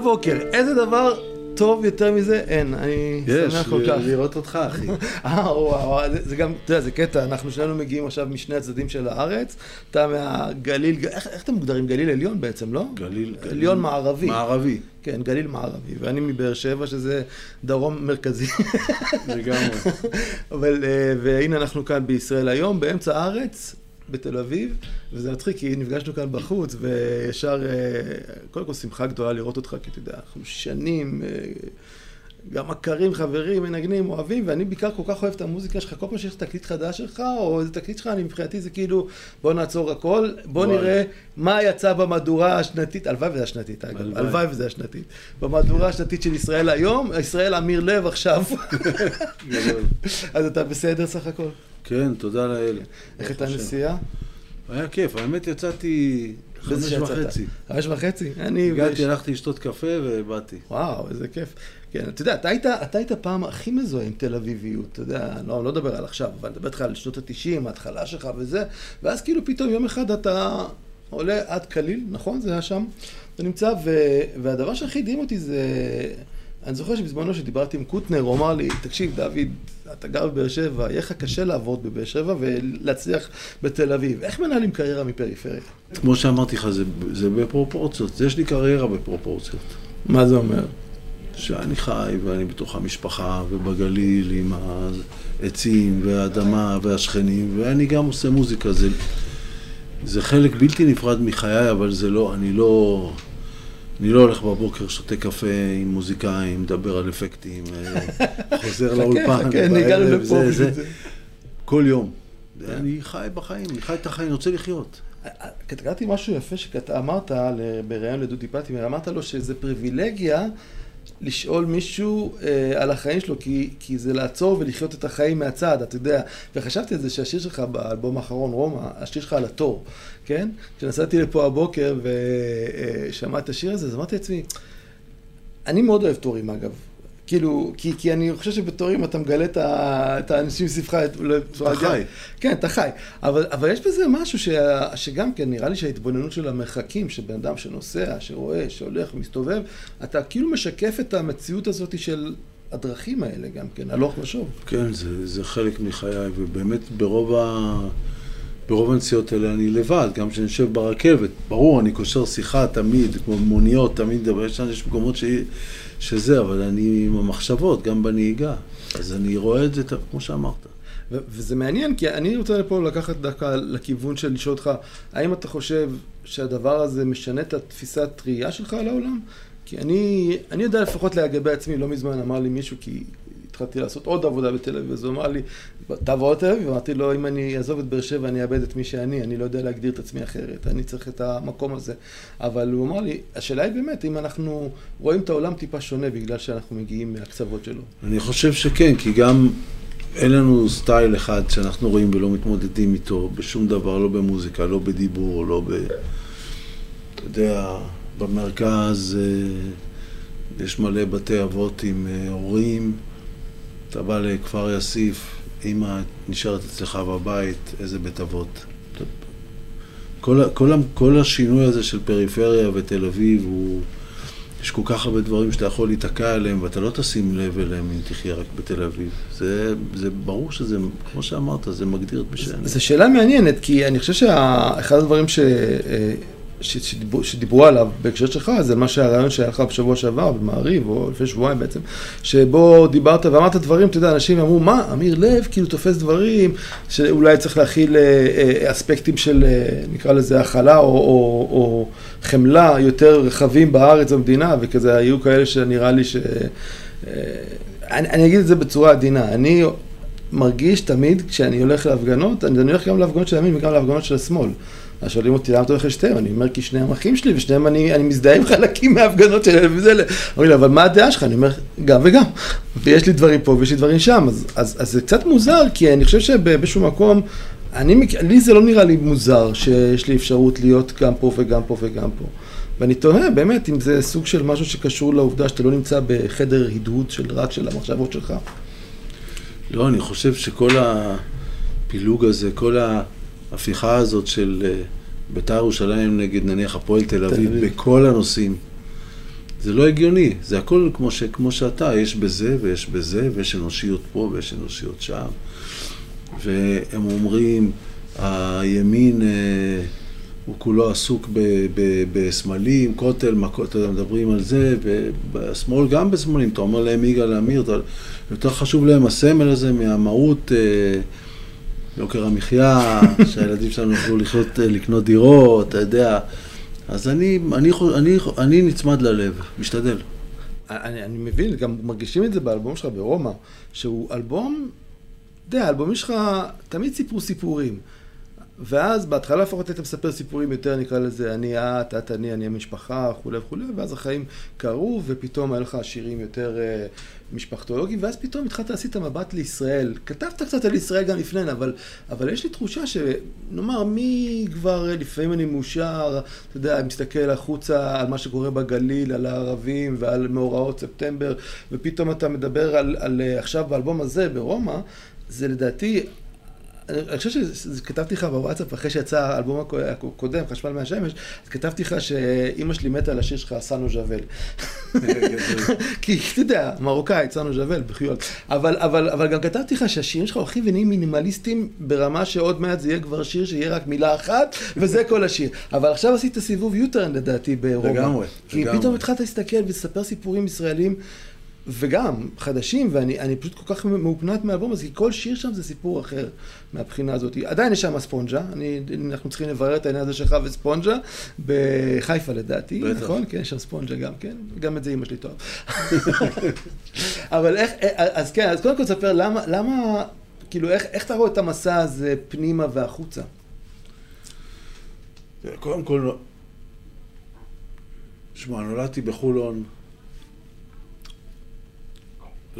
הבוקר, איזה דבר טוב יותר מזה? אין, אני שמח כל כך. יש, לראות אותך, אחי. אה, וואו, זה, זה גם, אתה יודע, זה קטע, אנחנו שנינו מגיעים עכשיו משני הצדדים של הארץ. אתה מהגליל, איך, איך אתם מוגדרים? גליל עליון בעצם, לא? גליל... עליון מערבי. מערבי. כן, גליל מערבי, ואני מבאר שבע, שזה דרום מרכזי. לגמרי. אבל, אה, והנה אנחנו כאן בישראל היום, באמצע הארץ, בתל אביב, וזה מצחיק, כי נפגשנו כאן בחוץ, וישר, אה, קודם כל שמחה גדולה לראות אותך, כי אתה יודע, אנחנו שנים, אה, גם מכרים, חברים, מנגנים, אוהבים, ואני בעיקר כל כך אוהב את המוזיקה שלך, כל פעם שיש תקליט חדש שלך, או איזה תקליט שלך, אני מבחינתי זה כאילו, בוא נעצור הכל, בוא וואי. נראה מה יצא במהדורה השנתית, הלוואי וזה השנתית, אגב, הלוואי. וזה השנתית. במהדורה השנתית של ישראל היום, ישראל אמיר לב עכשיו. אז אתה בסדר סך הכל? כן, תודה לאל. איך הייתה. הנסיעה? היה כיף, האמת יצאתי חמש? וחצי. חמש וחצי? אני... הגעתי, הלכתי לשתות קפה ובאתי. וואו, איזה כיף. כן, אתה יודע, אתה היית, אתה היית פעם הכי מזוהה עם תל אביביות, אתה יודע, לא, לא מדבר על עכשיו, אבל אני מדבר איתך על שנות התשעים, ההתחלה שלך וזה, ואז כאילו פתאום יום אחד אתה עולה עד קליל, נכון? זה היה שם? אתה נמצא, ו, והדבר שהכי הדהים אותי זה, אני זוכר שבזמנו שדיברתי עם קוטנר, הוא אמר לי, תקשיב, דוד, אתה גר בבאר שבע, יהיה לך קשה לעבוד בבאר שבע ולהצליח בתל אביב. איך מנהלים קריירה מפריפריה? כמו שאמרתי לך, זה, זה בפרופורציות. יש לי קריירה בפרופורציות. מה זה אומר? שאני חי ואני בתוך המשפחה ובגליל עם העצים והאדמה והשכנים ואני גם עושה מוזיקה, זה, זה חלק בלתי נפרד מחיי אבל זה לא, אני לא, אני לא הולך בבוקר, שותה קפה עם מוזיקאים, מדבר על אפקטים, אה, חוזר לאולפן, חכה, הגענו בערב, לפה. כל יום. אני חי בחיים, אני חי את החיים, אני רוצה לחיות. קראתי משהו יפה שאמרת בריאיון לדודי פטימר, אמרת לו שזה פריבילגיה לשאול מישהו אה, על החיים שלו, כי, כי זה לעצור ולחיות את החיים מהצד, אתה יודע. וחשבתי על זה שהשיר שלך באלבום האחרון, רומא, השיר שלך על התור, כן? כשנסעתי לפה הבוקר ושמעתי את השיר הזה, אז אמרתי לעצמי, אני מאוד אוהב תורים אגב. כאילו, כי, כי אני חושב שבתורים אתה מגלה את, ה, את האנשים סביבך. אתה חי. כן, אתה חי. אבל, אבל יש בזה משהו ש, שגם כן, נראה לי שההתבוננות של המרחקים, שבן אדם שנוסע, שרואה, שהולך, מסתובב, אתה כאילו משקף את המציאות הזאת של הדרכים האלה גם כן, הלוך ושוב. כן, זה, זה חלק מחיי, ובאמת ברוב, ה... ברוב הנסיעות האלה אני לבד, גם כשאני יושב ברכבת. ברור, אני קושר שיחה תמיד, כמו מוניות, תמיד, אבל יש, יש מקומות ש... שזה, אבל אני עם המחשבות, גם בנהיגה. אז אני רואה את זה, כמו שאמרת. ו- וזה מעניין, כי אני רוצה פה לקחת דווקא לכיוון של לשאול אותך, האם אתה חושב שהדבר הזה משנה את התפיסת ראייה שלך על העולם? כי אני, אני יודע לפחות לגבי עצמי, לא מזמן אמר לי מישהו, כי התחלתי לעשות עוד עבודה בתל אביב, אז הוא אמר לי, תעבור לתל אביב, אמרתי לו, אם אני אעזוב את באר שבע, אני אאבד את מי שאני, אני לא יודע להגדיר את עצמי אחרת, אני צריך את המקום הזה. אבל הוא אמר לי, השאלה היא באמת, אם אנחנו רואים את העולם טיפה שונה בגלל שאנחנו מגיעים מהקצוות שלו. אני חושב שכן, כי גם אין לנו סטייל אחד שאנחנו רואים ולא מתמודדים איתו בשום דבר, לא במוזיקה, לא בדיבור, לא ב... אתה יודע, במרכז אה, יש מלא בתי אבות עם אה, הורים, אתה בא לכפר יאסיף, אמא נשארת אצלך בבית, איזה בית אבות. כל, כל, כל השינוי הזה של פריפריה ותל אביב הוא... יש כל כך הרבה דברים שאתה יכול להיתקע עליהם ואתה לא תשים לב אליהם אם תחיה רק בתל אביב. זה, זה ברור שזה, כמו שאמרת, זה מגדיר את מי שאני. זו שאלה מעניינת, כי אני חושב שאחד הדברים ש... ש... שדיברו, עליו בהקשר שלך, זה מה שהרעיון שהיה לך בשבוע שעבר, במעריב, או לפני שבועיים בעצם, שבו דיברת ואמרת דברים, אתה יודע, אנשים אמרו, מה, אמיר לב כאילו תופס דברים, שאולי צריך להכיל אה, אה, אספקטים של, אה, נקרא לזה, הכלה או, או, או חמלה יותר רחבים בארץ במדינה, וכזה, היו כאלה שנראה לי ש... אני, אני אגיד את זה בצורה עדינה, אני מרגיש תמיד כשאני הולך להפגנות, אני, אני הולך גם להפגנות של הימין וגם להפגנות של השמאל. אז שואלים אותי למה אתה הולך לשתיהם, אני אומר כי שניהם אחים שלי ושניהם אני, אני מזדהה עם חלקים מההפגנות של אלה וזה, אומרים לי אבל מה הדעה שלך? אני אומר גם וגם, ויש לי דברים פה ויש לי דברים שם, אז, אז, אז זה קצת מוזר כי אני חושב שבאיזשהו מקום, אני, לי זה לא נראה לי מוזר שיש לי אפשרות להיות גם פה וגם פה וגם פה. ואני תוהה באמת אם זה סוג של משהו שקשור לעובדה שאתה לא נמצא בחדר הדהוד של רק של המחשבות שלך. לא, אני חושב שכל הפילוג הזה, כל ההפיכה הזאת של אה, בית"ר ירושלים נגד נניח הפועל תל אביב. בכל הנושאים, זה לא הגיוני, זה הכל כמו, ש, כמו שאתה, יש בזה ויש בזה, ויש אנושיות פה ויש אנושיות שם. והם אומרים, הימין אה, הוא כולו עסוק בסמלים, כותל, מכות, מדברים על זה, ובשמאל גם בסמלים, אתה אומר להם יגאל עמיר, יותר חשוב להם הסמל הזה מהמהות, אה, יוקר המחיה, שהילדים שלנו יוכלו לחיות, אה, לקנות דירות, אתה יודע. אז אני, אני, אני, אני נצמד ללב, משתדל. אני, אני מבין, גם מרגישים את זה באלבום שלך ברומא, שהוא אלבום, אתה יודע, האלבומים שלך תמיד סיפרו סיפורים. ואז בהתחלה לפחות היית מספר סיפורים יותר, נקרא לזה, אני את, את אני, אני המשפחה, וכולי וכולי, ואז החיים קרו, ופתאום היה לך שירים יותר uh, משפחתולוגיים, ואז פתאום התחלת לעשות מבט לישראל. כתבת קצת על ישראל גם לפני, אבל, אבל יש לי תחושה שנאמר, מי כבר, לפעמים אני מאושר, אתה יודע, מסתכל החוצה על מה שקורה בגליל, על הערבים ועל מאורעות ספטמבר, ופתאום אתה מדבר על, על עכשיו באלבום הזה, ברומא, זה לדעתי אני חושב שכתבתי לך בוואטסאפ, אחרי שיצא האלבום הקודם, חשמל מהשמש, אז כתבתי לך שאימא שלי מתה על השיר שלך, סאנו ז'אבל. כי אתה יודע, מרוקאית, סאנו ז'אבל, בחיול. אבל, אבל, אבל גם כתבתי לך שהשירים שלך הולכים ונהיים מינימליסטים ברמה שעוד מעט זה יהיה כבר שיר שיהיה רק מילה אחת, וזה כל השיר. אבל עכשיו עשית סיבוב יוטרן לדעתי ברומא. לגמרי, כי פתאום התחלת להסתכל ולספר סיפורים ישראלים. וגם חדשים, ואני פשוט כל כך מאופנת מהאלבום הזה, כי כל שיר שם זה סיפור אחר מהבחינה הזאת. עדיין יש שם ספונג'ה, אני, אנחנו צריכים לברר את העניין הזה שלך וספונג'ה, בחיפה לדעתי, בטח. נכון? כן, יש שם ספונג'ה גם, כן? גם את זה אמא שלי טוב. אבל איך, אז כן, אז קודם כל תספר למה, למה, כאילו, איך, איך אתה רואה את המסע הזה פנימה והחוצה? קודם כל, שמע, נולדתי בחולון.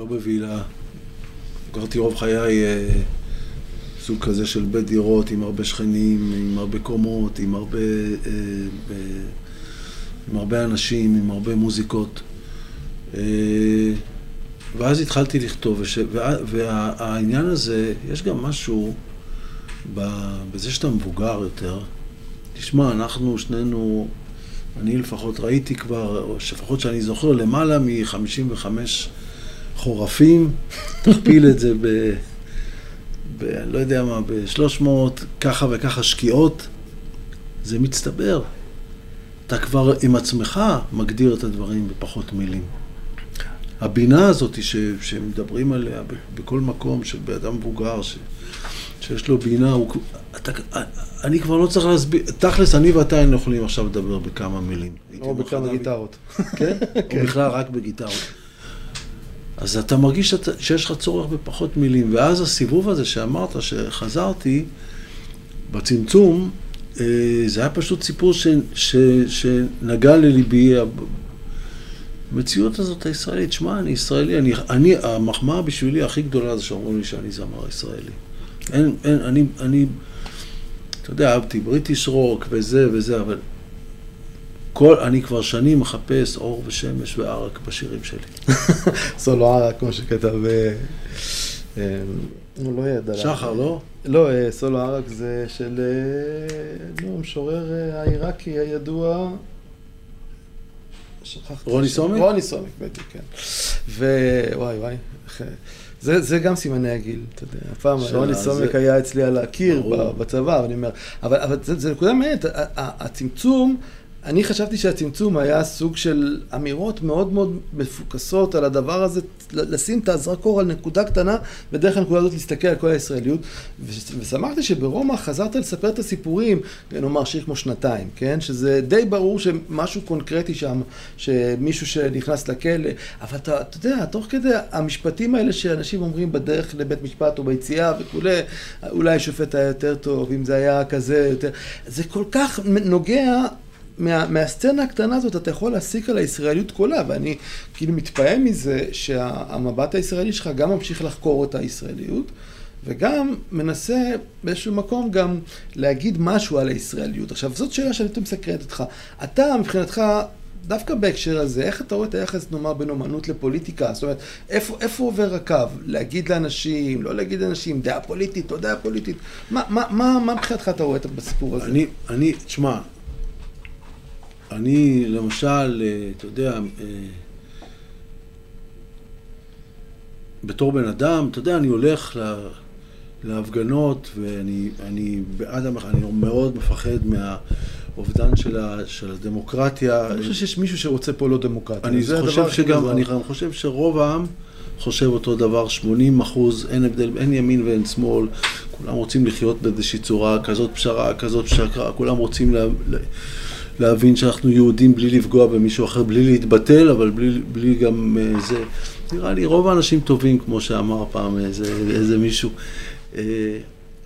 לא בווילה. גרתי רוב חיי אה, סוג כזה של בית דירות עם הרבה שכנים, עם הרבה קומות, עם הרבה, אה, ב, עם הרבה אנשים, עם הרבה מוזיקות. אה, ואז התחלתי לכתוב, וש, וה, והעניין הזה, יש גם משהו בזה שאתה מבוגר יותר. תשמע, אנחנו שנינו, אני לפחות ראיתי כבר, או לפחות שאני זוכר, למעלה מ-55 חורפים, תכפיל את זה ב... ב... לא יודע מה, ב-300, ככה וככה שקיעות, זה מצטבר. אתה כבר עם עצמך מגדיר את הדברים בפחות מילים. הבינה הזאת ש, שמדברים עליה בכל מקום של בן אדם מבוגר, ש, שיש לו בינה, הוא, אתה, אני כבר לא צריך להסביר, תכלס, אני ואתה היינו יכולים עכשיו לדבר בכמה מילים. או בכמה גיטרות. כן? כן? או בכלל רק בגיטרות. אז אתה מרגיש שאת, שיש לך צורך בפחות מילים. ואז הסיבוב הזה שאמרת, שחזרתי, בצמצום, אה, זה היה פשוט סיפור ש, ש, שנגע לליבי. המציאות הזאת הישראלית, שמע, אני ישראלי, אני, אני, המחמאה בשבילי הכי גדולה זה שאומרים לי שאני זמר ישראלי. אין, אין, אני, אני, אתה יודע, אהבתי בריטיש רוק וזה וזה, אבל כל, אני כבר שנים מחפש אור ושמש וערק בשירים שלי. סולו ערק, כמו שכתב... אה, אה, הוא לא ידע. שחר, לא? לא, אה, סולו ערק זה של, המשורר העיראקי הידוע. שכחתי. רוני סומיק? רוני סומיק, בדיוק, כן. ווואי, וואי. זה, זה גם סימני הגיל, אתה יודע. הפעם רוני סומיק היה אצלי על הקיר בצבא, אני אומר, אבל, אבל זה, זה נקודה מעניינת, הצמצום... אני חשבתי שהצמצום היה סוג של אמירות מאוד מאוד מפוקסות על הדבר הזה, לשים את הזרקור על נקודה קטנה, ודרך הנקודה הזאת להסתכל על כל הישראליות. ושמחתי שברומא חזרת לספר את הסיפורים, נאמר שיר כמו שנתיים, כן? שזה די ברור שמשהו קונקרטי שם, שמישהו שנכנס לכלא, אבל אתה, אתה יודע, תוך כדי המשפטים האלה שאנשים אומרים בדרך לבית משפט או ביציאה וכולי, אולי השופט היה יותר טוב, אם זה היה כזה יותר, זה כל כך נוגע מה, מהסצנה הקטנה הזאת אתה יכול להסיק על הישראליות כולה, ואני כאילו מתפעם מזה שהמבט הישראלי שלך גם ממשיך לחקור את הישראליות, וגם מנסה באיזשהו מקום גם להגיד משהו על הישראליות. עכשיו, זאת שאלה שאני מסקרנת אותך. אתה, מבחינתך, דווקא בהקשר הזה, איך אתה רואה את היחס, נאמר, בין אומנות לפוליטיקה? זאת אומרת, איפה, איפה עובר הקו? להגיד לאנשים, לא להגיד לאנשים, דעה פוליטית, לא דעה פוליטית. מה, מה, מה, מה מבחינתך אתה רואה בסיפור הזה? אני, אני, תשמע, אני, למשל, אה, אתה יודע, אה, בתור בן אדם, אתה יודע, אני הולך לה, להפגנות ואני אני בעד. אני מאוד מפחד מהאובדן של, ה, של הדמוקרטיה. אני חושב שיש מישהו שרוצה פה לא דמוקרטיה. אני חושב שגם. אני גם חושב שרוב העם חושב אותו דבר, 80 אחוז, אין הבדל, אין ימין ואין שמאל, כולם רוצים לחיות באיזושהי צורה, כזאת פשרה, כזאת פשרה, כולם רוצים לה, לה, להבין שאנחנו יהודים בלי לפגוע במישהו אחר, בלי להתבטל, אבל בלי, בלי גם אה, זה. נראה לי רוב האנשים טובים, כמו שאמר פעם איזה, איזה מישהו. אה,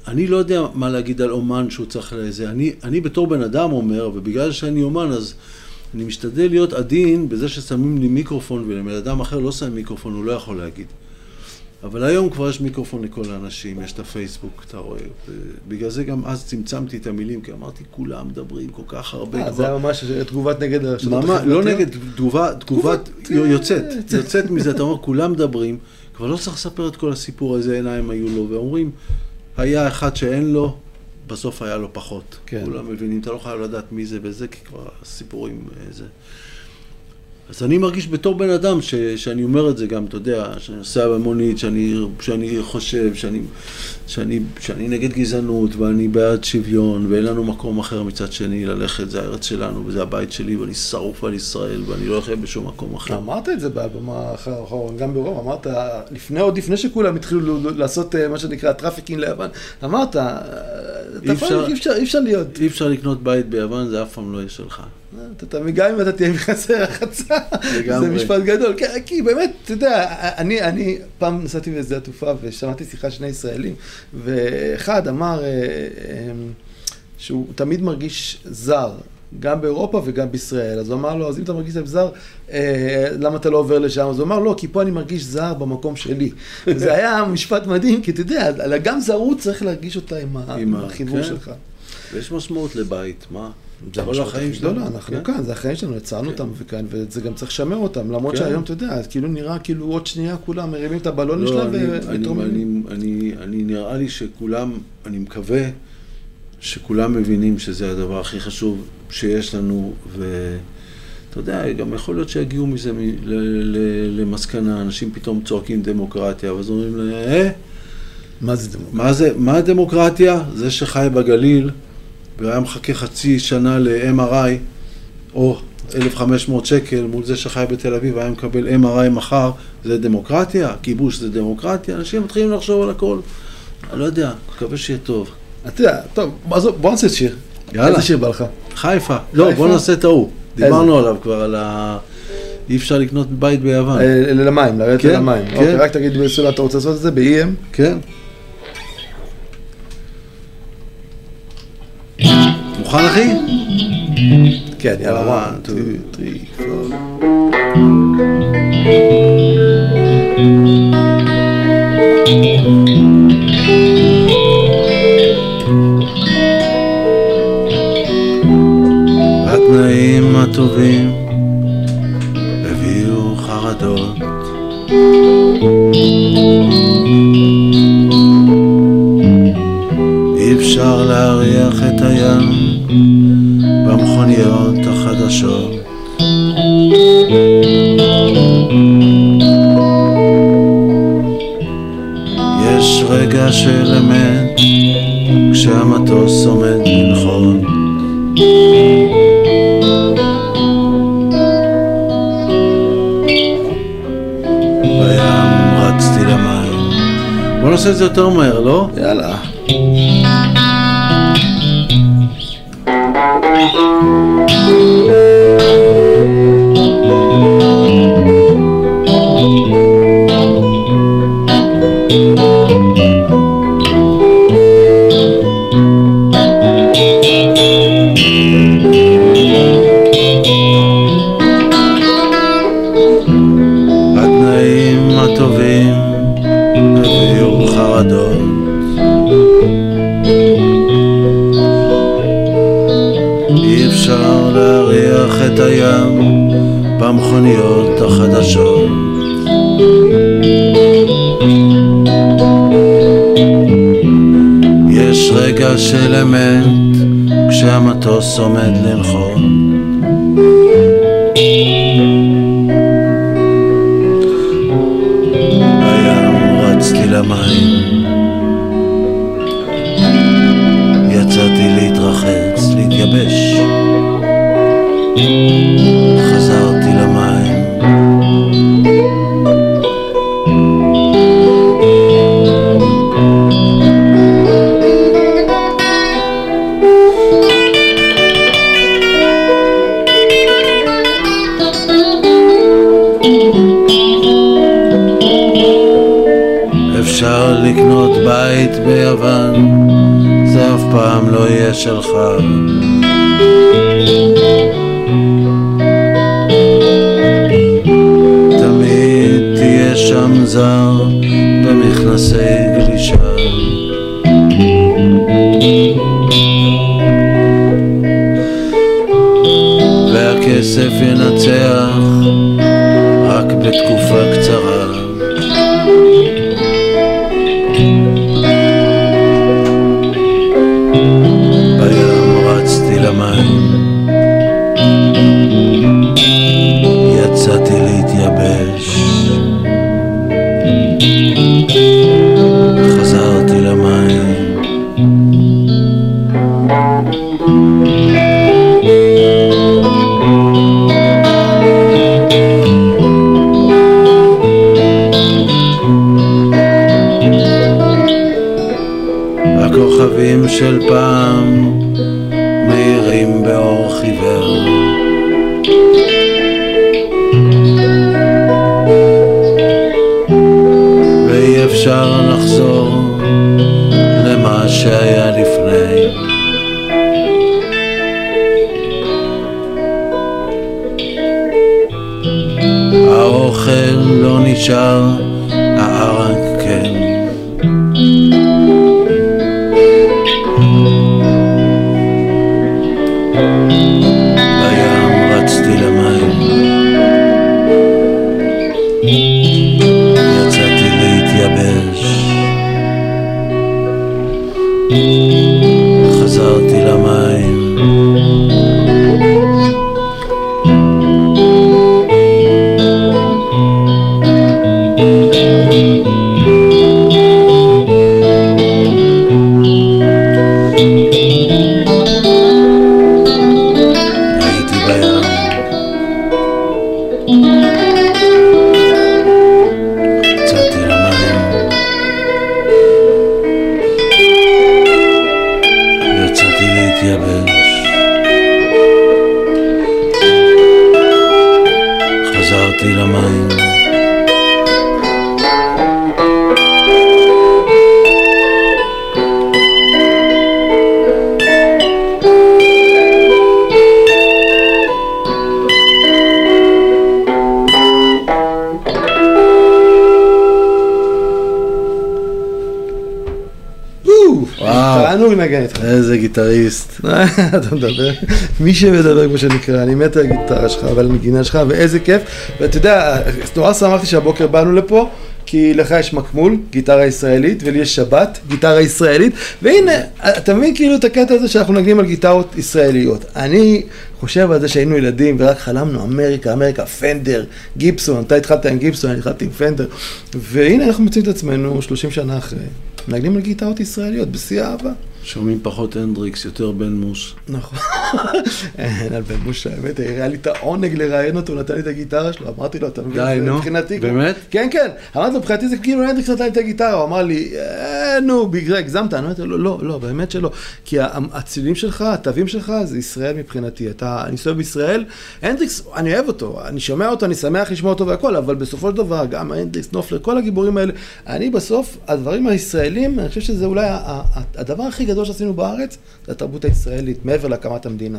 אני לא יודע מה להגיד על אומן שהוא צריך לזה. אני, אני בתור בן אדם אומר, ובגלל שאני אומן אז אני משתדל להיות עדין בזה ששמים לי מיקרופון ולבן אדם אחר לא שם מיקרופון, הוא לא יכול להגיד. אבל היום כבר יש מיקרופון לכל האנשים, יש את הפייסבוק, אתה רואה. בגלל זה גם אז צמצמתי את המילים, כי אמרתי, כולם מדברים כל כך הרבה אה, זה היה ממש תגובת נגד הרשתות ממש, לא החברתיות? נגד, תגובה, תגובת, תגובת, יוצאת, אה, יוצאת מזה, אתה אומר, כולם מדברים, כבר לא צריך לספר את כל הסיפור, איזה עיניים היו לו, ואומרים, היה אחד שאין לו, בסוף היה לו פחות. כן. כולם מבינים, אתה לא חייב לדעת מי זה וזה, כי כבר הסיפורים אה, זה. אז אני מרגיש בתור בן אדם, ש, שאני אומר את זה גם, אתה יודע, שאני נוסע במונית, שאני, שאני חושב, שאני, שאני, שאני נגד גזענות, ואני בעד שוויון, ואין לנו מקום אחר מצד שני ללכת, זה הארץ שלנו, וזה הבית שלי, ואני שרוף על ישראל, ואני לא אחיה בשום מקום אחר. אמרת את זה בבמה אחר האחרון, גם ברוב, אמרת, לפני, עוד לפני שכולם התחילו לעשות אה, מה שנקרא trafficking ליוון, אמרת, אה, אתה אפשר- אי אפשר- אי אפשר להיות, אי אפשר לקנות בית ביוון, זה אף פעם לא יהיה שלך. אתה תמיד, גם אם אתה תהיה בחסר רחצה, זה. משפט גדול, כי- כי באמת, אתה יודע, אני, אני פעם נסעתי בשדה התעופה ושמעתי שיחה שני ישראלים, ואחד אמר אה, אה, שהוא תמיד מרגיש זר. גם באירופה וגם בישראל. אז הוא אמר לו, אז אם אתה מרגיש זר, אה, למה אתה לא עובר לשם? אז הוא אמר, לא, כי פה אני מרגיש זר במקום שלי. זה היה משפט מדהים, כי אתה יודע, גם זרות צריך להרגיש אותה עם, עם החיבור כן. שלך. ויש משמעות לבית, מה? זה כל המשמעות החיים הכי גדולה, שלנו, אנחנו כן. כאן, זה החיים שלנו, יצרנו אותם וכאן, וזה גם צריך לשמר אותם, למרות כן. שהיום, אתה יודע, כאילו נראה כאילו עוד שנייה כולם מרימים את הבלונים לא, שלהם אני, אני, ומתרוממים. אני, אני, אני נראה לי שכולם, אני מקווה שכולם מבינים שזה הדבר הכי חשוב שיש לנו, ואתה יודע, גם יכול להיות שיגיעו מזה מ, ל, ל, למסקנה, אנשים פתאום צועקים דמוקרטיה, ואז אומרים להם, אה, מה זה דמוקרטיה? מה זה, מה הדמוקרטיה? זה שחי בגליל והיה מחכה חצי שנה ל-MRI, או 1,500 שקל מול זה שחי בתל אביב והיה מקבל MRI מחר, זה דמוקרטיה? כיבוש זה דמוקרטיה? אנשים מתחילים לחשוב על הכל. אני לא יודע, מקווה שיהיה טוב. אתה יודע, טוב, עזוב, בוא נעשה שיר. יאללה. איזה שיר בא לך? חיפה. לא? בוא נעשה את ההוא. דיברנו עליו כבר, על ה... אי אפשר לקנות בית ביוון. אה, למים, לרדת כן, למים. כן. אוקיי, רק תגיד בסולה, אתה רוצה לעשות את זה ב-EM? כן. מוכן אחי? כן, יאללה, One, 1, two, 2, 3, 4. התנאים הטובים הביאו חרדות. אי אפשר להריח את הים במכוניות החדשות. יש רגע של אמת כשהמטוס עומד לנחות. בים רצתי למים. בוא נעשה את זה יותר מהר, לא? יאללה. Thank you. רגע של אמת כשהמטוס עומד שם זר במכנסי גלישה. והכסף ינצח אתה מדבר, מי שמדבר כמו שנקרא, אני מת על הגיטרה שלך ועל הנגינה שלך, ואיזה כיף. ואתה יודע, נורא שמחתי שהבוקר באנו לפה, כי לך יש מקמול, גיטרה ישראלית, ולי יש שבת, גיטרה ישראלית, והנה, אתה מבין כאילו את הקטע הזה שאנחנו נגנים על גיטרות ישראליות. אני חושב על זה שהיינו ילדים ורק חלמנו אמריקה, אמריקה, פנדר, גיבסון, אתה התחלת עם גיבסון, אני התחלתי עם פנדר, והנה אנחנו מוצאים את עצמנו 30 שנה אחרי, מנגנים על גיטרות ישראליות, בשיא האהבה. שומעים פחות הנדריקס, יותר בן מוש. נכון. אין על בן מושה, האמת, היה לי את העונג לראיין אותו, נתן לי את הגיטרה שלו, אמרתי לו, אתה מבין? די, נו. מבחינתי. באמת? כן, כן. אמרתי לו, מבחינתי זה כאילו הנדריקס נתן לי את הגיטרה, הוא אמר לי, "אה, נו, בגלל, הגזמת, אני אמרתי לו, לא, לא, באמת שלא. כי ה- הצלילים שלך, התווים שלך, זה ישראל מבחינתי. אתה, אני מסתובב בישראל, הנדריקס, אני אוהב אותו, אני שומע אותו, אני שמח לשמוע אותו והכל, אבל בסופו של דבר, גם הנדריקס, נופלר, כל הגיבורים האלה, אני בסוף, הדברים הישראלים, אני חושב שזה אולי הדבר הכי גדול שעשינו בארץ, זה התרבות הישראלית, מעבר להקמת המדינה.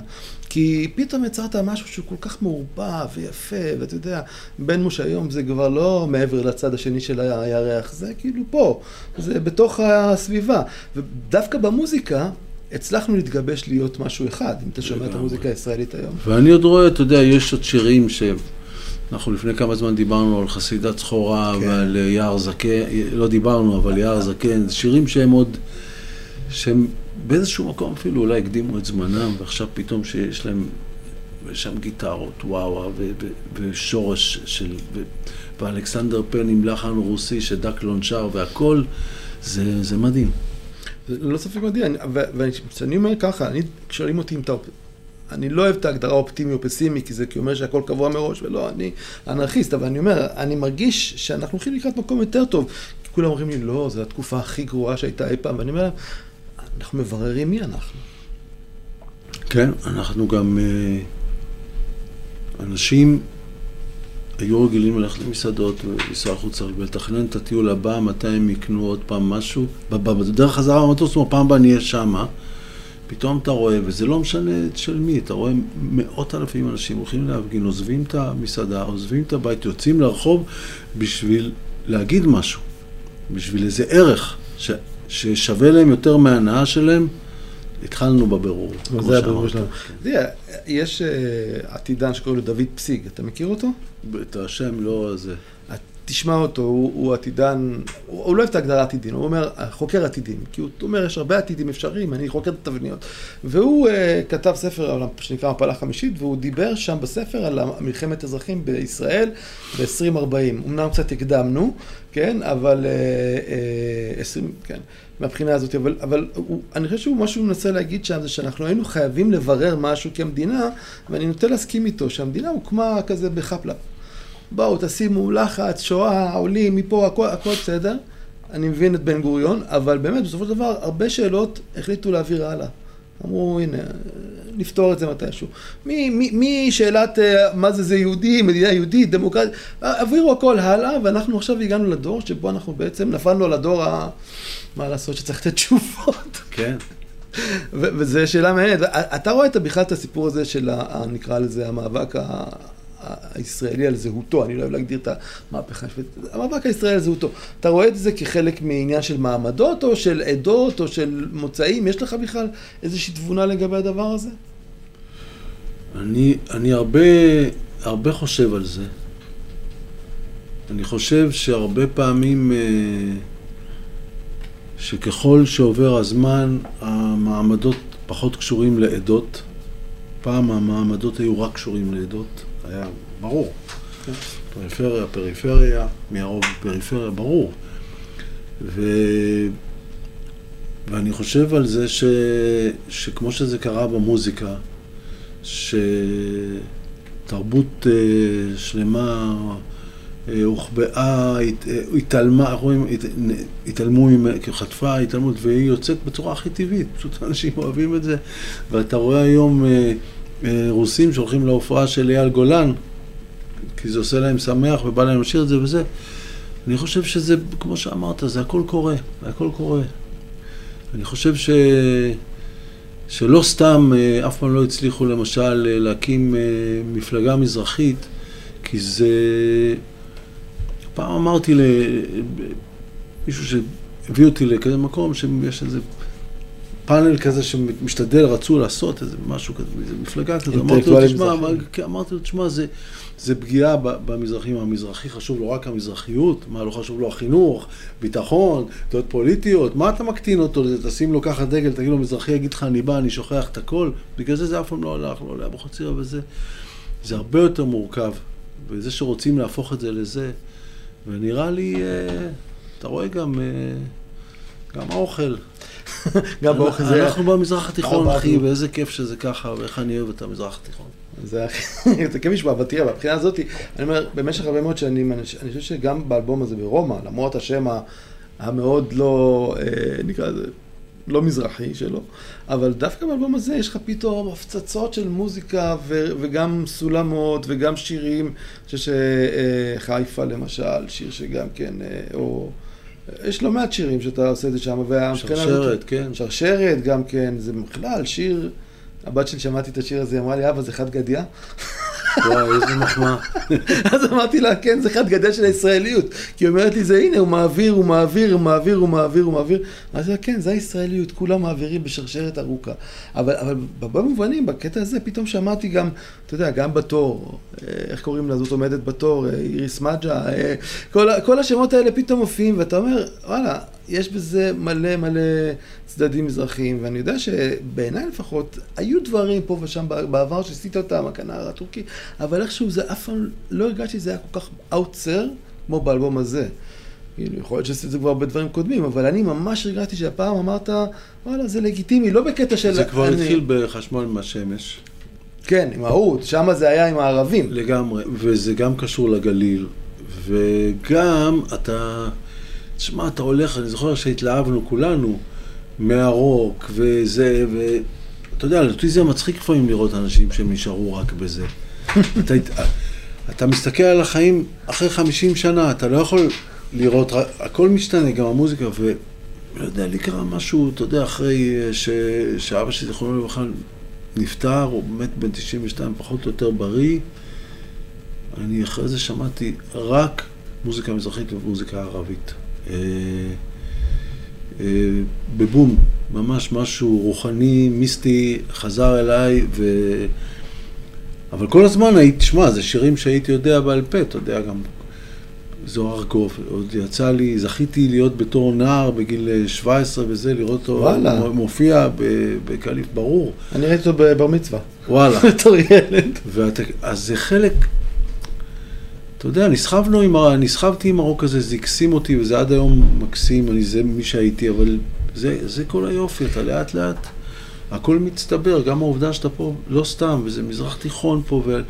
כי פתאום יצרת משהו שהוא כל כך מעורבב ויפה, ואתה יודע, בן מוש היום זה כבר לא מעבר לצד השני של הירח, זה כאילו פה, זה בתוך הסביבה. ודווקא במוזיקה, הצלחנו להתגבש להיות משהו אחד, אם אתה שומע את. המוזיקה הישראלית היום. ואני עוד רואה, אתה יודע, יש עוד שירים ש... אנחנו לפני כמה זמן דיברנו על חסידת סחורה כן. ועל אה, יער זקן, לא דיברנו, אבל יער זקן, שירים שהם עוד, שהם באיזשהו מקום אפילו אולי הקדימו את זמנם, ועכשיו פתאום שיש להם ושם גיטרות, וואו, ושורש של... ו, ואלכסנדר פן עם לחן רוסי שדקלון שר, והכל, זה, זה מדהים. זה לא ספק מדהים, וכשאני אומר ככה, אני, שואלים אותי אם אתה... אני לא אוהב את ההגדרה אופטימי או פסימי, כי זה כי אומר שהכל קבוע מראש, ולא, אני אנרכיסט, אבל אני אומר, אני מרגיש שאנחנו הולכים לקראת מקום יותר טוב. כולם אומרים לי, לא, זו התקופה הכי גרועה שהייתה אי פעם, ואני אומר להם, אנחנו מבררים מי אנחנו. כן, אנחנו גם אה, אנשים היו רגילים ללכת למסעדות ולנסוע החוצה ולתכנן את הטיול הבא, מתי הם יקנו עוד פעם משהו. בדרך חזרה במטוס, זאת אומרת, פעם הבאה נהיה שמה. פתאום אתה רואה, וזה לא משנה של מי, אתה רואה מאות אלפים אנשים הולכים להפגין, עוזבים את המסעדה, עוזבים את הבית, יוצאים לרחוב בשביל להגיד משהו, בשביל איזה ערך ש, ששווה להם יותר מההנאה שלהם. התחלנו בבירור. זה הבירור שלנו. יש אה, עתידן שקוראים לו דוד פסיג, אתה מכיר אותו? את השם לא זה. תשמע אותו, הוא, הוא עתידן, הוא, הוא לא אוהב את ההגדרה עתידין, הוא אומר, חוקר עתידים, כי הוא אומר, יש הרבה עתידים אפשריים, אני חוקר את התבניות. והוא uh, כתב ספר שנקרא מפלה חמישית, והוא דיבר שם בספר על מלחמת אזרחים בישראל ב-2040. אמנם קצת הקדמנו, כן, אבל uh, uh, 20, כן, מהבחינה הזאת, אבל, אבל הוא, אני חושב שהוא, מה שהוא מנסה להגיד שם זה שאנחנו היינו חייבים לברר משהו כמדינה, ואני נוטה להסכים איתו, שהמדינה הוקמה כזה בחפלפ. בואו, תשימו לחץ, שואה, עולים, מפה, הכל, הכל בסדר. אני מבין את בן גוריון, אבל באמת, בסופו של דבר, הרבה שאלות החליטו להעביר הלאה. אמרו, הנה, נפתור את זה מתישהו. משאלת אה, מה זה זה יהודי, מדינה יהודית, דמוקרטית, העבירו הכל הלאה, ואנחנו עכשיו הגענו לדור שבו אנחנו בעצם נפלנו על הדור ה... מה לעשות שצריך לתת תשובות. כן. וזו שאלה מעניינת. אתה רואה את בכלל את הסיפור הזה של, נקרא לזה, המאבק הישראלי על זהותו, אני לא אוהב להגדיר את המהפכה השבטית, המאבק הישראלי על זהותו. אתה רואה את זה כחלק מעניין של מעמדות, או של עדות, או של מוצאים? יש לך בכלל איזושהי תבונה לגבי הדבר הזה? אני, אני הרבה, הרבה חושב על זה. אני חושב שהרבה פעמים, אה, שככל שעובר הזמן, המעמדות פחות קשורים לעדות. פעם המעמדות היו רק קשורים לעדות. היה ברור. פריפריה, פריפריה, מהרוב פריפריה, ברור. ו... ואני חושב על זה ש... שכמו שזה קרה במוזיקה, שתרבות uh, שלמה uh, הוחבאה, הת... התעלמה, אנחנו רואים, הת... התעלמו, חטפה התעלמות, והיא יוצאת בצורה הכי טבעית, פשוט אנשים אוהבים את זה, ואתה רואה היום... Uh, אה, רוסים שהולכים להופעה של אייל גולן, כי זה עושה להם שמח ובא להם לשיר את זה וזה. אני חושב שזה, כמו שאמרת, זה הכל קורה, הכל קורה. אני חושב ש... שלא סתם אה, אף פעם לא הצליחו למשל אה, להקים מפלגה מזרחית, כי זה... פעם אמרתי למישהו שהביא אותי לכזה מקום שיש איזה פאנל כזה שמשתדל, רצו לעשות איזה משהו כזה, איזה מפלגה כזו. אמרתי לו, תשמע, כן, אמרתי לו, תשמע, זה, זה פגיעה במזרחים. המזרחי חשוב לו רק המזרחיות, מה לא חשוב לו החינוך, ביטחון, דעות פוליטיות, מה אתה מקטין אותו לזה? תשים לו ככה דגל, תגיד לו, מזרחי יגיד לך, אני בא, אני שוכח את הכל. בגלל זה זה אף פעם לא הלך, לא עולה בחוצירה וזה. זה הרבה יותר מורכב. וזה שרוצים להפוך את זה לזה, ונראה לי, אה, אתה רואה גם, אה, גם האוכל. גם באוכל זה... אנחנו במזרח התיכון, אחי, ואיזה כיף שזה ככה, ואיך אני אוהב את המזרח התיכון. זה כיף לשמוע, אבל תראה, מבחינה הזאת, אני אומר, במשך הרבה מאוד שנים, אני חושב שגם באלבום הזה ברומא, למרות השם המאוד לא, אה, נקרא לזה, לא מזרחי שלו, אבל דווקא באלבום הזה יש לך פתאום הפצצות של מוזיקה וגם סולמות וגם שירים, אני חושב שחיפה למשל, שיר שגם כן, אה, או... יש לא מעט שירים שאתה עושה את זה שם, שרשרת, כן. שרשרת גם כן, זה בכלל שיר, הבת שלי שמעתי את השיר הזה, היא אמרה לי, אבא, זה חד גדיה? וואי, איזה מחמאה. אז אמרתי לה, כן, זה חד גדיה של הישראליות. כי היא אומרת לי, זה הנה, הוא מעביר, הוא מעביר, הוא מעביר, הוא מעביר, הוא מעביר. אז כן, זה הישראליות, כולם מעבירים בשרשרת ארוכה. אבל, אבל בהרבה מובנים, בקטע הזה, פתאום שמעתי גם, אתה יודע, גם בתור, אה, איך קוראים לה, זאת עומדת בתור, אה, איריס מג'ה, אה, כל, כל השמות האלה פתאום מופיעים, ואתה אומר, וואלה, יש בזה מלא מלא צדדים מזרחיים, ואני יודע שבעיניי לפחות, היו דברים פה ושם בעבר שעשית אותם, הכנר הטורקי, אבל איכשהו זה אף פעם, לא הרגשתי שזה היה כל כך אאוטסר כמו באלבום הזה. כאילו, יכול להיות שעשית את זה כבר בדברים קודמים, אבל אני ממש הרגשתי שהפעם אמרת, וואלה, זה לגיטימי, לא בקטע של... זה כבר אני... התחיל בחשמל מהשמש. כן, עם ההוא, שם זה היה עם הערבים. לגמרי, וזה גם קשור לגליל, וגם אתה, תשמע, אתה הולך, אני זוכר שהתלהבנו כולנו מהרוק וזה, ואתה יודע, אותי זה מצחיק לפעמים לראות אנשים שהם נשארו רק בזה. אתה, אתה מסתכל על החיים אחרי 50 שנה, אתה לא יכול לראות, הכל משתנה, גם המוזיקה, ולא יודע, לי קרה משהו, אתה יודע, אחרי ש... שאבא שלי, זיכרונו לברכה, נפטר, הוא באמת בן 92, פחות או יותר בריא. אני אחרי זה שמעתי רק מוזיקה מזרחית ומוזיקה ערבית. אה, אה, בבום, ממש משהו רוחני, מיסטי, חזר אליי, ו... אבל כל הזמן הייתי, תשמע, זה שירים שהייתי יודע בעל פה, אתה יודע, גם זוהר גוף, עוד יצא לי, זכיתי להיות בתור נער בגיל 17 וזה, לראות אותו מופיע בקליף ברור. אני ראיתי אותו בבר מצווה. וואלה. בתור ילד. ואת, אז זה חלק, אתה יודע, נסחבנו עם, נסחבתי עם הרוק הזה, זה הקסים אותי, וזה עד היום מקסים, אני זה מי שהייתי, אבל זה, זה כל היופי, אתה לאט לאט, הכל מצטבר, גם העובדה שאתה פה לא סתם, וזה מזרח תיכון פה, ו...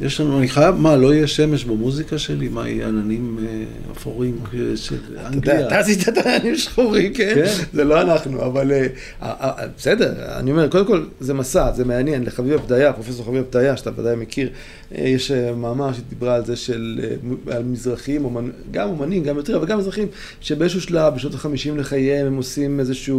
יש לנו, אני חייב, מה, לא יהיה שמש במוזיקה שלי? מה, יהיה עננים אה, אפורים של אנגליה? אתה עשית את העננים שחורים, כן? כן? זה לא אנחנו, אבל אה, אה, בסדר, אני אומר, קודם כל, זה מסע, זה מעניין. לחביבה פדיה, פרופסור חביבה פדיה, שאתה ודאי מכיר, יש מאמר שדיברה על זה של, על מזרחים, גם אומנים, גם יותר, אבל גם מזרחים, שבאיזשהו שלב, בשנות החמישים לחייהם, הם עושים איזושהי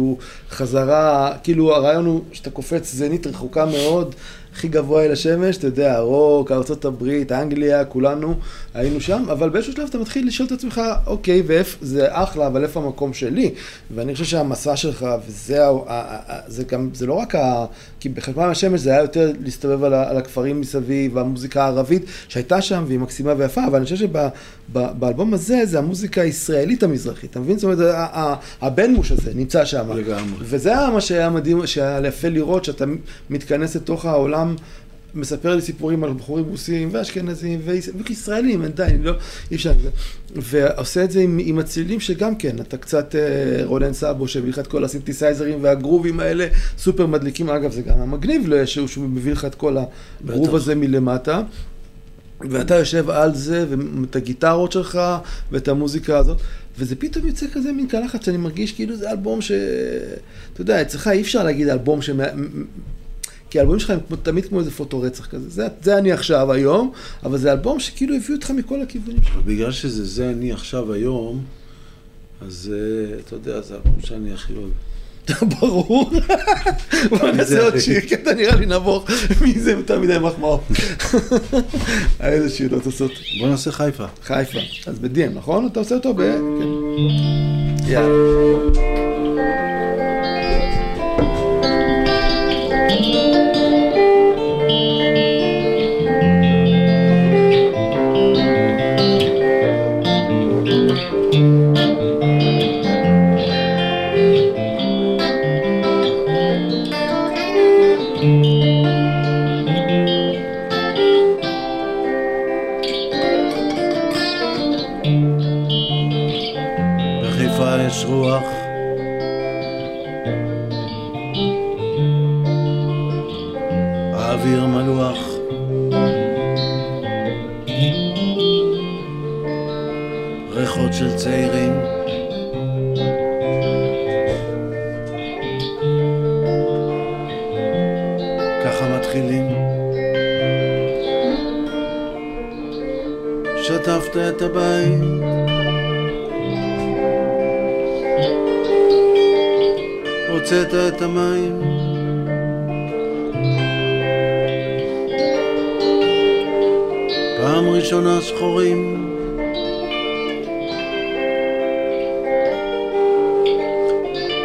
חזרה, כאילו הרעיון הוא שאתה קופץ זנית רחוקה מאוד. הכי גבוה אל השמש, אתה יודע, רוק, ארה"ב, אנגליה, כולנו היינו שם, אבל באיזשהו שלב אתה מתחיל לשאול את עצמך, אוקיי, ואיפה, זה אחלה, אבל איפה המקום שלי? ואני חושב שהמסע שלך, וזה זה גם, זה לא רק. כי בחלק מהשמש זה היה יותר להסתובב על, על הכפרים מסביב, והמוזיקה הערבית שהייתה שם, והיא מקסימה ויפה, אבל אני חושב שבאלבום הזה, זה המוזיקה הישראלית המזרחית, אתה מבין? זאת אומרת, הבנמוש הזה נמצא שם. לגמרי. וזה מה שהיה מדהים, שהיה יפה לראות, שאתה מתכנס לתוך העולם מספר לי סיפורים על בחורים רוסים ואשכנזים וישראלים, די, לא, אי אפשר. ועושה את זה עם, עם הצלילים שגם כן, אתה קצת אה, רולן סאבו לך את כל הסינתסייזרים והגרובים האלה, סופר מדליקים, אגב זה גם המגניב שהוא, שהוא מביא לך את כל הגרוב הזה מלמטה. ואתה יושב על זה, ואת הגיטרות שלך, ואת המוזיקה הזאת, וזה פתאום יוצא כזה מין קלחת שאני מרגיש כאילו זה אלבום ש... אתה יודע, אצלך אי אפשר להגיד אלבום כי האלבומים שלך הם כמו, תמיד כמו איזה פוטו רצח כזה. זה, זה אני עכשיו היום, אבל זה אלבום שכאילו הביאו אותך מכל הכיוונים שלך. בגלל שזה זה אני עכשיו היום, אז uh, אתה יודע, זה אלבום שאני הכי אוהב. ברור. בוא נעשה עוד שיר, כי אתה נראה לי נבוך מזה יותר מדי מחמאות. איזה שיר לא לעשות. בוא נעשה חיפה. חיפה. אז בדiem, נכון? אתה עושה אותו ב... כן. יאללה. מתחילים. שטפת את הבית. הוצאת את המים. פעם ראשונה שחורים.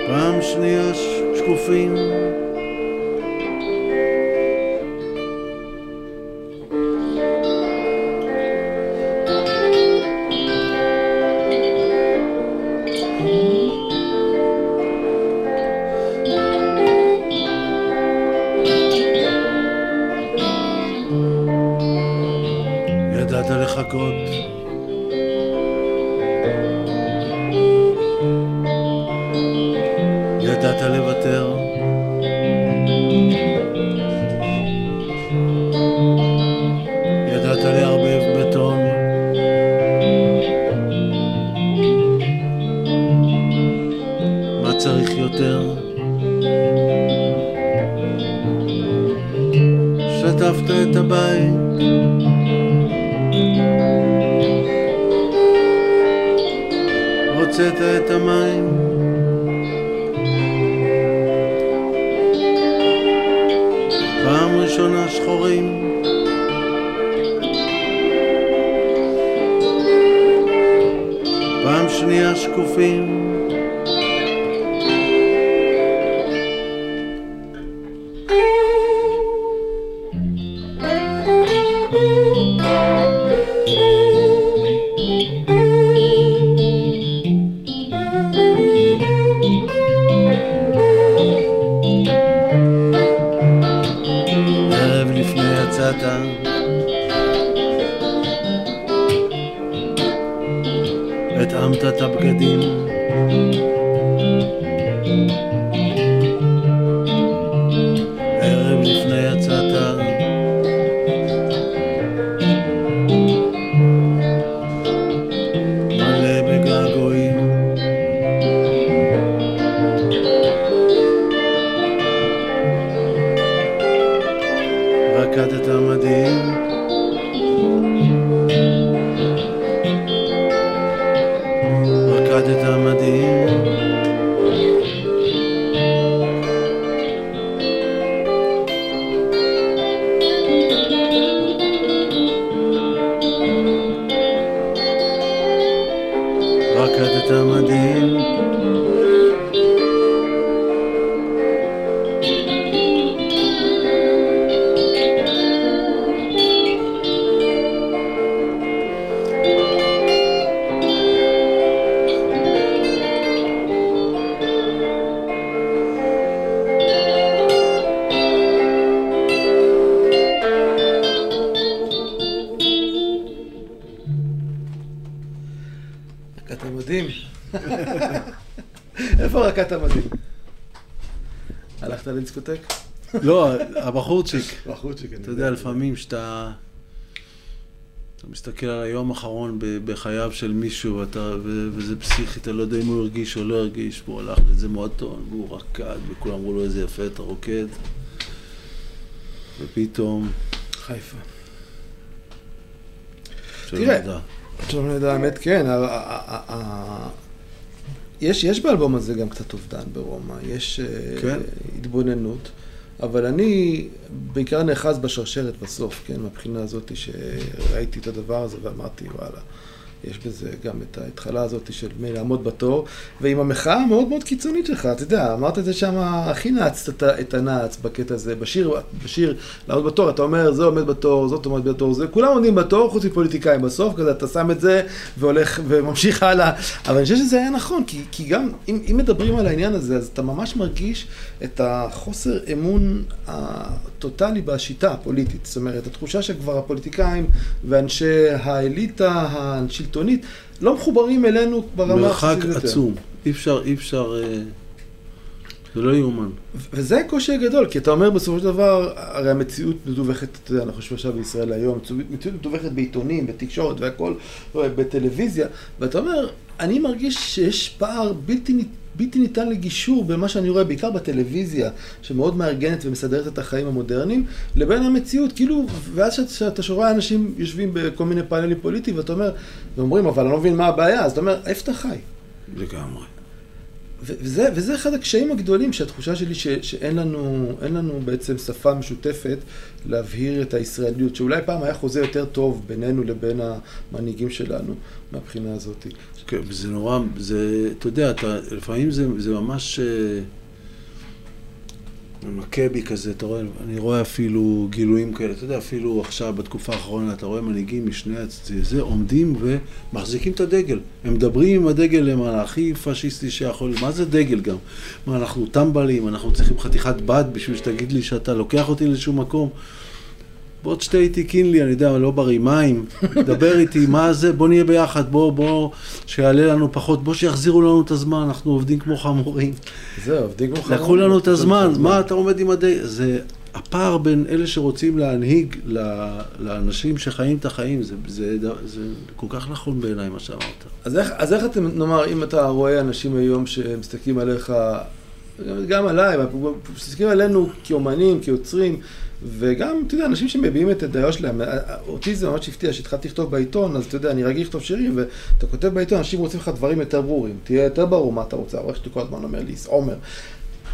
פעם שנייה שקופים. הוצאת את המים. פעם ראשונה שחורים. פעם שנייה שקופים. רקדת מדהים לדיסקוטק? לא, הבחורצ'יק בחורצ'יק. אתה יודע, לפעמים שאתה... אתה מסתכל על היום האחרון בחייו של מישהו, ואתה, ו- וזה פסיכי, אתה לא יודע אם הוא הרגיש או לא הרגיש, והוא הלך לאיזה מועדון, והוא רקד, וכולם אמרו לו איזה יפה אתה רוקד, ופתאום, חיפה. תראה. שלום נדע, האמת כן. יש, יש באלבום הזה גם קצת אובדן ברומא, יש אה, כן. התבוננות, אבל אני בעיקר נאחז בשרשרת בסוף, כן, מהבחינה הזאת שראיתי את הדבר הזה ואמרתי, וואלה, יש בזה גם את ההתחלה הזאת של לעמוד בתור, ועם המחאה המאוד מאוד קיצונית שלך, אתה יודע, אמרת את זה שם, הכי נעצת את הנעץ בקטע הזה, בשיר, בשיר לעמוד בתור, אתה אומר, זה עומד בתור, זאת עומד בתור, זה, כולם עומדים בתור, חוץ מפוליטיקאים בסוף, כזה אתה שם את זה והולך וממשיך הלאה, אבל אני חושב שזה היה נכון, כי, כי גם אם, אם מדברים על העניין הזה, אז אתה ממש מרגיש את החוסר אמון הטוטלי בשיטה הפוליטית, זאת אומרת, התחושה שכבר הפוליטיקאים ואנשי האליטה השלטונית לא מחוברים אלינו ברמה מרחק הבסיסית יותר. עצום, אי אפשר, אי אפשר, אה, זה לא יאומן. וזה הקושי הגדול, כי אתה אומר בסופו של דבר, הרי המציאות מדווחת, אתה יודע, אנחנו חושבים עכשיו בישראל היום, מציאות מדווחת בעיתונים, בתקשורת והכל, בטלוויזיה, ואתה אומר, אני מרגיש שיש פער בלתי, ניתן- בלתי ניתן לגישור בין מה שאני רואה, בעיקר בטלוויזיה, שמאוד מארגנת ומסדרת את החיים המודרניים, לבין המציאות, כאילו, ואז שאתה- שאתה שומע אנשים יושבים בכל מיני פאנלים פוליטיים, ואתה אומר, ואומרים, אבל אני לא מבין מה הבעיה, אז אתה אומר, איפה אתה חי? לגמרי. וזה, וזה אחד הקשיים הגדולים, שהתחושה שלי ש, שאין לנו, לנו בעצם שפה משותפת להבהיר את הישראליות, שאולי פעם היה חוזה יותר טוב בינינו לבין המנהיגים שלנו מהבחינה הזאת. כן, וזה נורא, זה, אתה יודע, אתה, לפעמים זה, זה ממש אה, ממכה בי כזה, אתה רואה, אני רואה אפילו גילויים כאלה, אתה יודע, אפילו עכשיו, בתקופה האחרונה, אתה רואה מנהיגים משני הצדדים, זה, עומדים ומחזיקים את הדגל. הם מדברים עם הדגל, על הכי פשיסטי שיכול, מה זה דגל גם? מה, אנחנו טמבלים, אנחנו צריכים חתיכת בד בשביל שתגיד לי שאתה לוקח אותי לאיזשהו מקום. בוא תשתה איתי קינלי, אני יודע, לא בריא, מים, דבר איתי, מה זה, בוא נהיה ביחד, בוא, בוא, שיעלה לנו פחות, בוא שיחזירו לנו את הזמן, אנחנו עובדים כמו חמורים. זהו, עובדים כמו חמורים. לקחו לנו את הזמן, מה אתה עומד עם הדי... זה הפער בין אלה שרוצים להנהיג לאנשים שחיים את החיים, זה, זה, זה, זה כל כך נכון בעיניי מה שאמרת. אז איך, אז איך אתם, נאמר, אם אתה רואה אנשים היום שמסתכלים עליך, גם עליי, מסתכלים עלינו כאומנים, כיוצרים, וגם, אתה יודע, אנשים שמביעים את הדעות שלהם, אותי זה ממש הפתיע שהתחלתי לכתוב בעיתון, אז אתה יודע, אני רגיל לכתוב שירים, ואתה כותב בעיתון, אנשים רוצים לך דברים יותר ברורים, תהיה יותר ברור מה אתה רוצה, העורך שלי כל הזמן אומר לי, עומר,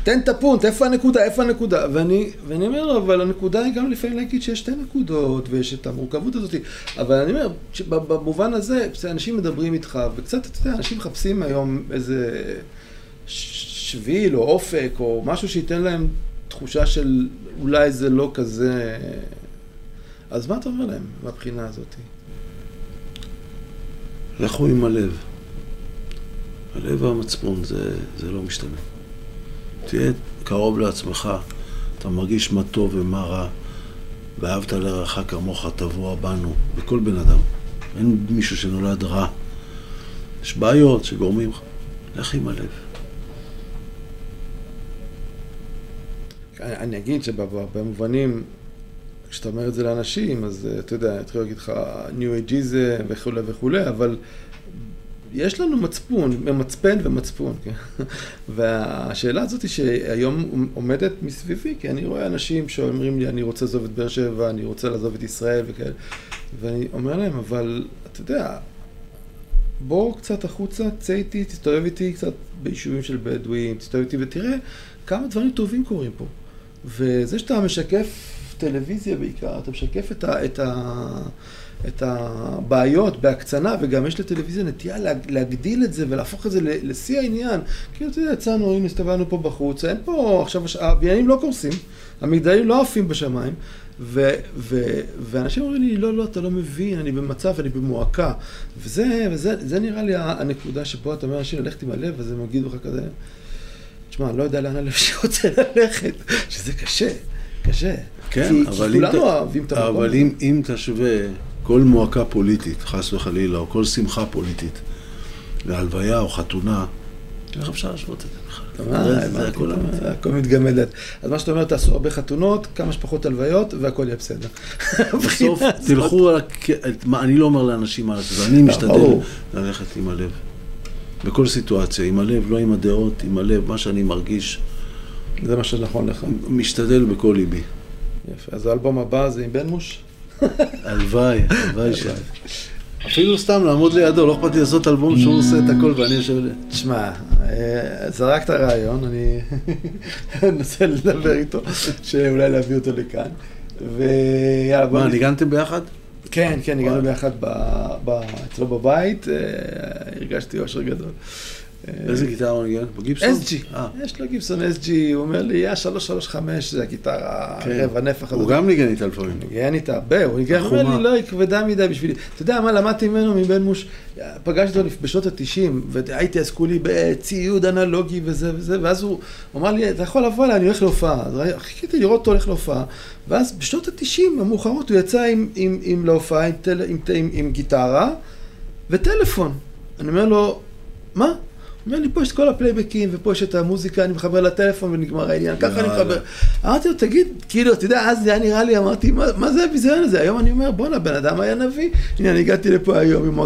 תן את הפונט, איפה הנקודה, איפה הנקודה? ואני, ואני אומר לו, אבל הנקודה היא גם לפעמים להגיד שיש שתי נקודות, ויש את המורכבות הזאת, אבל אני אומר, במובן הזה, כשאנשים מדברים איתך, וקצת, אתה יודע, אנשים מחפשים היום איזה שביל או אופק, או משהו שייתן להם תחושה של אולי זה לא כזה... אז מה אתה אומר להם מהבחינה הזאת? לכו עם הלב. הלב והמצפון, זה, זה לא משתנה. תהיה קרוב לעצמך, אתה מרגיש מה טוב ומה רע, ואהבת לרעך כמוך תבוא בנו, בכל בן אדם. אין מישהו שנולד רע. יש בעיות שגורמים לך, לך עם הלב. אני אגיד שבמובנים, כשאתה אומר את זה לאנשים, אז אתה יודע, התחילו להגיד לך New Ageism וכולי וכולי, אבל יש לנו מצפון, מצפן ומצפון, כן? והשאלה הזאת היא שהיום עומדת מסביבי, כי אני רואה אנשים שאומרים לי, אני רוצה לעזוב את באר שבע, אני רוצה לעזוב את ישראל וכאלה, ואני אומר להם, אבל אתה יודע, בוא קצת החוצה, צא איתי, תסתובב איתי קצת ביישובים של בדואים, תסתובב איתי ותראה כמה דברים טובים קורים פה. וזה שאתה משקף טלוויזיה בעיקר, אתה משקף את ה... את ה את הבעיות בהקצנה, וגם יש לטלוויזיה נטייה להגדיל את זה ולהפוך את זה לשיא העניין. כאילו, אתה יודע, יצאנו, הנה, הסתובבנו פה בחוץ, אין פה עכשיו, הבניינים לא קורסים, המגדלים לא עפים בשמיים, ו, ו, ואנשים אומרים לי, לא, לא, אתה לא מבין, אני במצב, אני במועקה. וזה, וזה זה נראה לי הנקודה שבו אתה אומר לאנשים ללכת עם הלב, אז הם יגידו לך כזה, תשמע, אני לא יודע לאן הלב שרוצה ללכת, שזה קשה, קשה. כן, כי, אבל, כי כולנו אוהבים את המקום הזה. אבל אם, אם תשווה כל מועקה פוליטית, חס וחלילה, או כל שמחה פוליטית, להלוויה או חתונה, איך אפשר להשוות את זה בכלל? זה הכל. הכל מתגמד. אז מה שאתה אומר, תעשו הרבה חתונות, כמה שפחות הלוויות, והכל יהיה בסדר. בסוף תלכו על... אני לא אומר לאנשים מה לעשות, אני משתדל ללכת עם הלב. בכל סיטואציה, עם הלב, לא עם הדעות, עם הלב, מה שאני מרגיש. זה מה שנכון לך. משתדל בכל ליבי. יפה. אז האלבום הבא זה עם בן מוש? הלוואי, הלוואי ש... אפילו סתם לעמוד לידו, לא אכפת לי לעשות אלבום שהוא עושה את הכל ואני יושב. תשמע, אה, זרקת רעיון, אני אנסה לדבר איתו, שאולי להביא אותו לכאן. ויאללה. מה, ניגנתם ביחד? כן, כן, ניגענו ביחד אצלו בבית, אה, הרגשתי אושר גדול. איזה גיטרה הוא ניגן? בגיבסון? SG, אה. יש לו גיבסון SG, הוא אומר לי, יא 335, זה הגיטרה כן. רבע נפח הזאת. הוא גם ניגן איתה לפעמים. ניגן איתה הרבה, הוא ניגן, הוא אומר לי, לא, היא כבדה מדי בשבילי. אתה יודע מה למדתי ממנו מבן מוש? פגשתי אותו בשנות ה-90, והייתי אז כולי בציוד אנלוגי וזה וזה, ואז הוא אמר לי, אתה יכול לבוא אליי, אני הולך להופעה. חיכיתי לראות אותו הולך להופעה, ואז בשנות ה-90 המאוחרות הוא יצא עם להופעה עם גיטרה וטלפון. אני אומר לו, מה? אומר לי, פה יש את כל הפלייבקים, ופה יש את המוזיקה, אני מחבר לטלפון ונגמר העניין, ככה אני מחבר. אמרתי לו, תגיד, כאילו, אתה יודע, אז זה היה נראה לי, אמרתי, מה זה הביזיון הזה? היום אני אומר, בואנה, בן אדם היה נביא. הנה, אני הגעתי לפה היום עם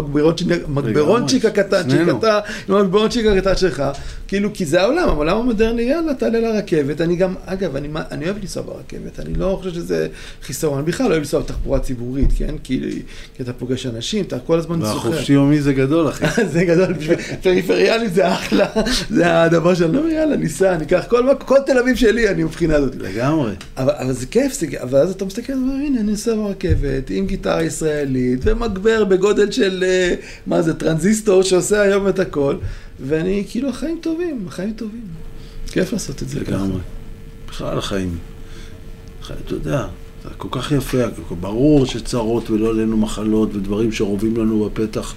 מגברונצ'יק הקטן, שקטע, עם המגברונצ'יק הקטן שלך, כאילו, כי זה העולם, העולם המודרני, יאללה, תעלה לרכבת. אני גם, אגב, אני אוהב לנסוע ברכבת, אני לא חושב שזה חיסרון, אני בכלל לא אוהב לנסוע בתחבורה ציבורית, כן? כי אתה פוגש אנשים, אתה כל הזמן זוכר. והחופשי יומי זה גדול, אחי. זה גדול, פריפריאלי זה אחלה, זה הדבר שאני לא, יאללה, ניסע, ניקח כל, כל תל אביב שלי, אני מבחינה הזאת. לגמרי. אבל, אבל זה כיף, זה, אבל אז אתה מסתכל ואומר, הנה, אני נוסע ברכבת, עם גיטרה ישראלית, ומגבר בגודל של, אה, מה זה, טרנזיסטור שעושה היום את הכל, ואני, כאילו, החיים טובים, החיים טובים. כיף לעשות את זה לגמרי. בכלל החיים. אתה יודע, זה כל כך יפה, ברור שצרות ולא עלינו מחלות ודברים שרובים לנו בפתח.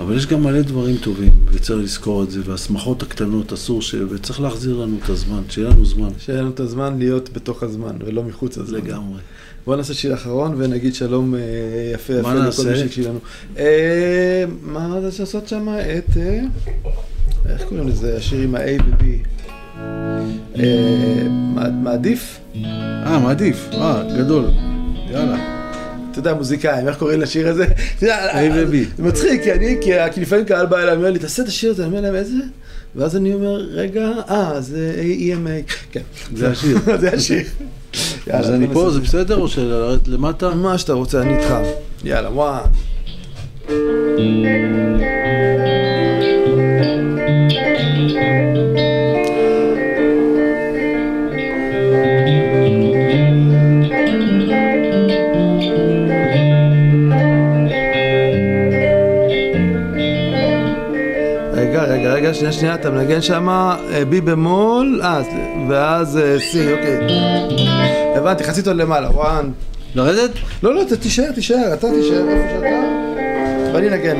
אבל יש גם מלא דברים טובים, וצריך לזכור את זה, והשמחות הקטנות אסור ש... וצריך להחזיר לנו את הזמן, שיהיה לנו זמן. שיהיה לנו את הזמן להיות בתוך הזמן, ולא מחוץ לזמן. לגמרי. בואו נעשה שיר אחרון ונגיד שלום אה, יפה יפה לכל? מי שהקשיב לנו. אה, מה זה לעשות שם? את... אה, איך קוראים לזה? השיר עם ה-A ו-B. מע- מעדיף? אה, מעדיף. אה, גדול. יאללה. אתה יודע, מוזיקאים, איך קוראים לשיר הזה? זה מצחיק, כי אני, כי כי לפעמים קהל בא אליי, אומר לי, תעשה את השיר הזה, אני אומר להם, איזה? ואז אני אומר, רגע, אה, זה EMA. כן. זה השיר. זה השיר. אז אני פה. זה בסדר, או שלרדת למטה? מה שאתה רוצה, אני איתך. יאללה, וואן. רגע, רגע, שנייה, שנייה, אתה מנגן שמה אה, בי במול, אה, ואז אה, סי, אוקיי. הבנתי, חצי טון למעלה, וואן. לרדת? לא, לא, תישאר, תישאר, אתה תישאר איפה שאתה, ואני אנגן.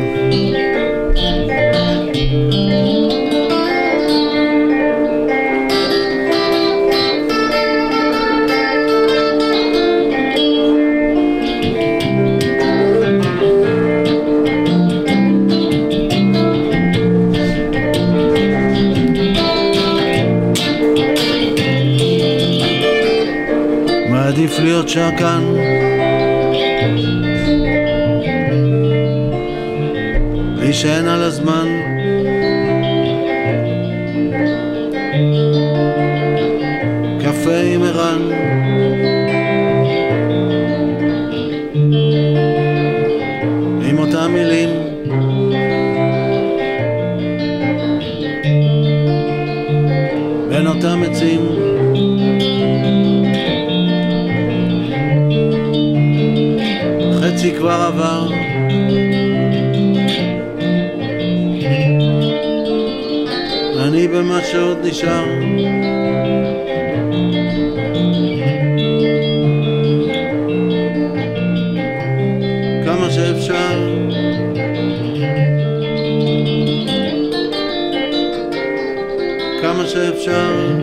להיות שקן. להישען על הזמן. קפה עם ערן. עם אותם מילים. בין אותם עצים. כבר עבר. אני במה שעוד נשאר. כמה שאפשר. כמה שאפשר.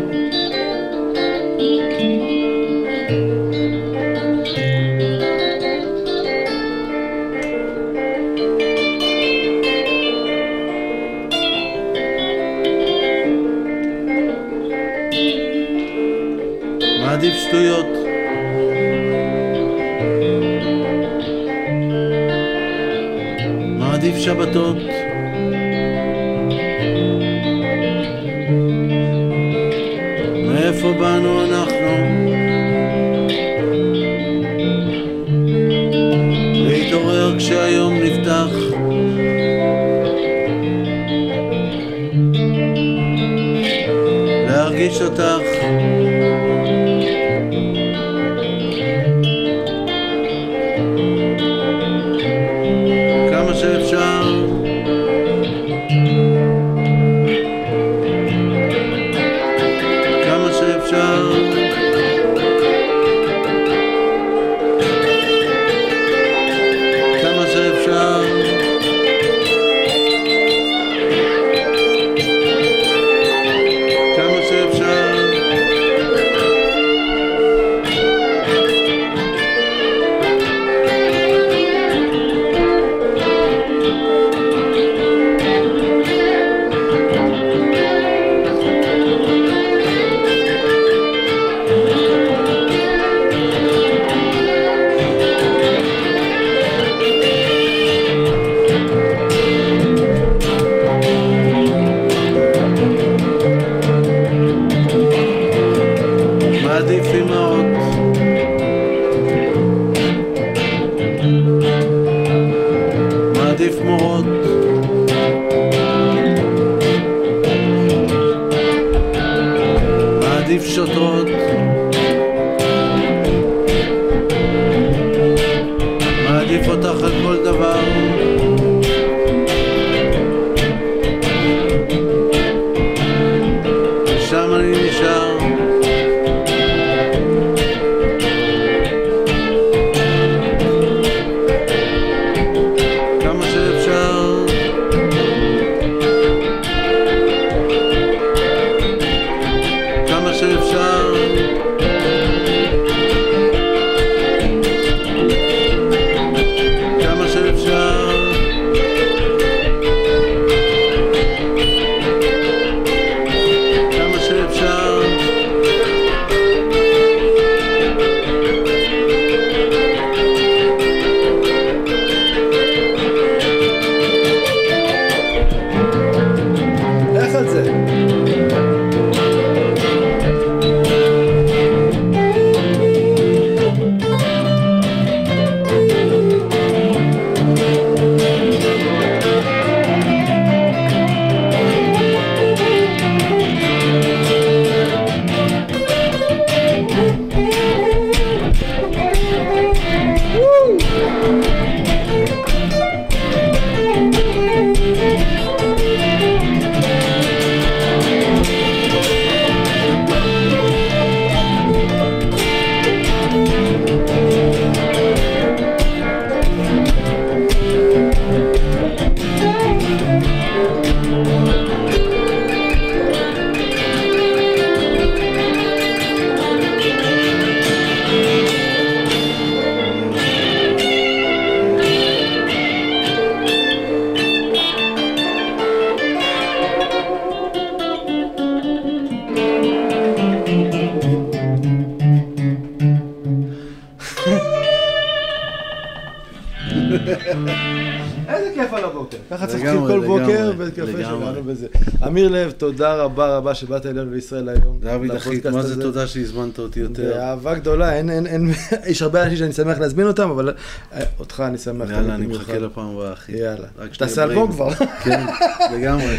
אמיר לב, תודה רבה רבה שבאת אלינו לישראל היום. אחי, לפודקאסט מה זה. תודה שהזמנת אותי יותר. באהבה גדולה, אין, אין, אין, יש הרבה אנשים שאני שמח להזמין אותם, אבל אה, אותך אני שמח. יאללה, אני. מחכה לפעם הבאה, אחי. יאללה. תעשה אלבום. כבר. כן, לגמרי.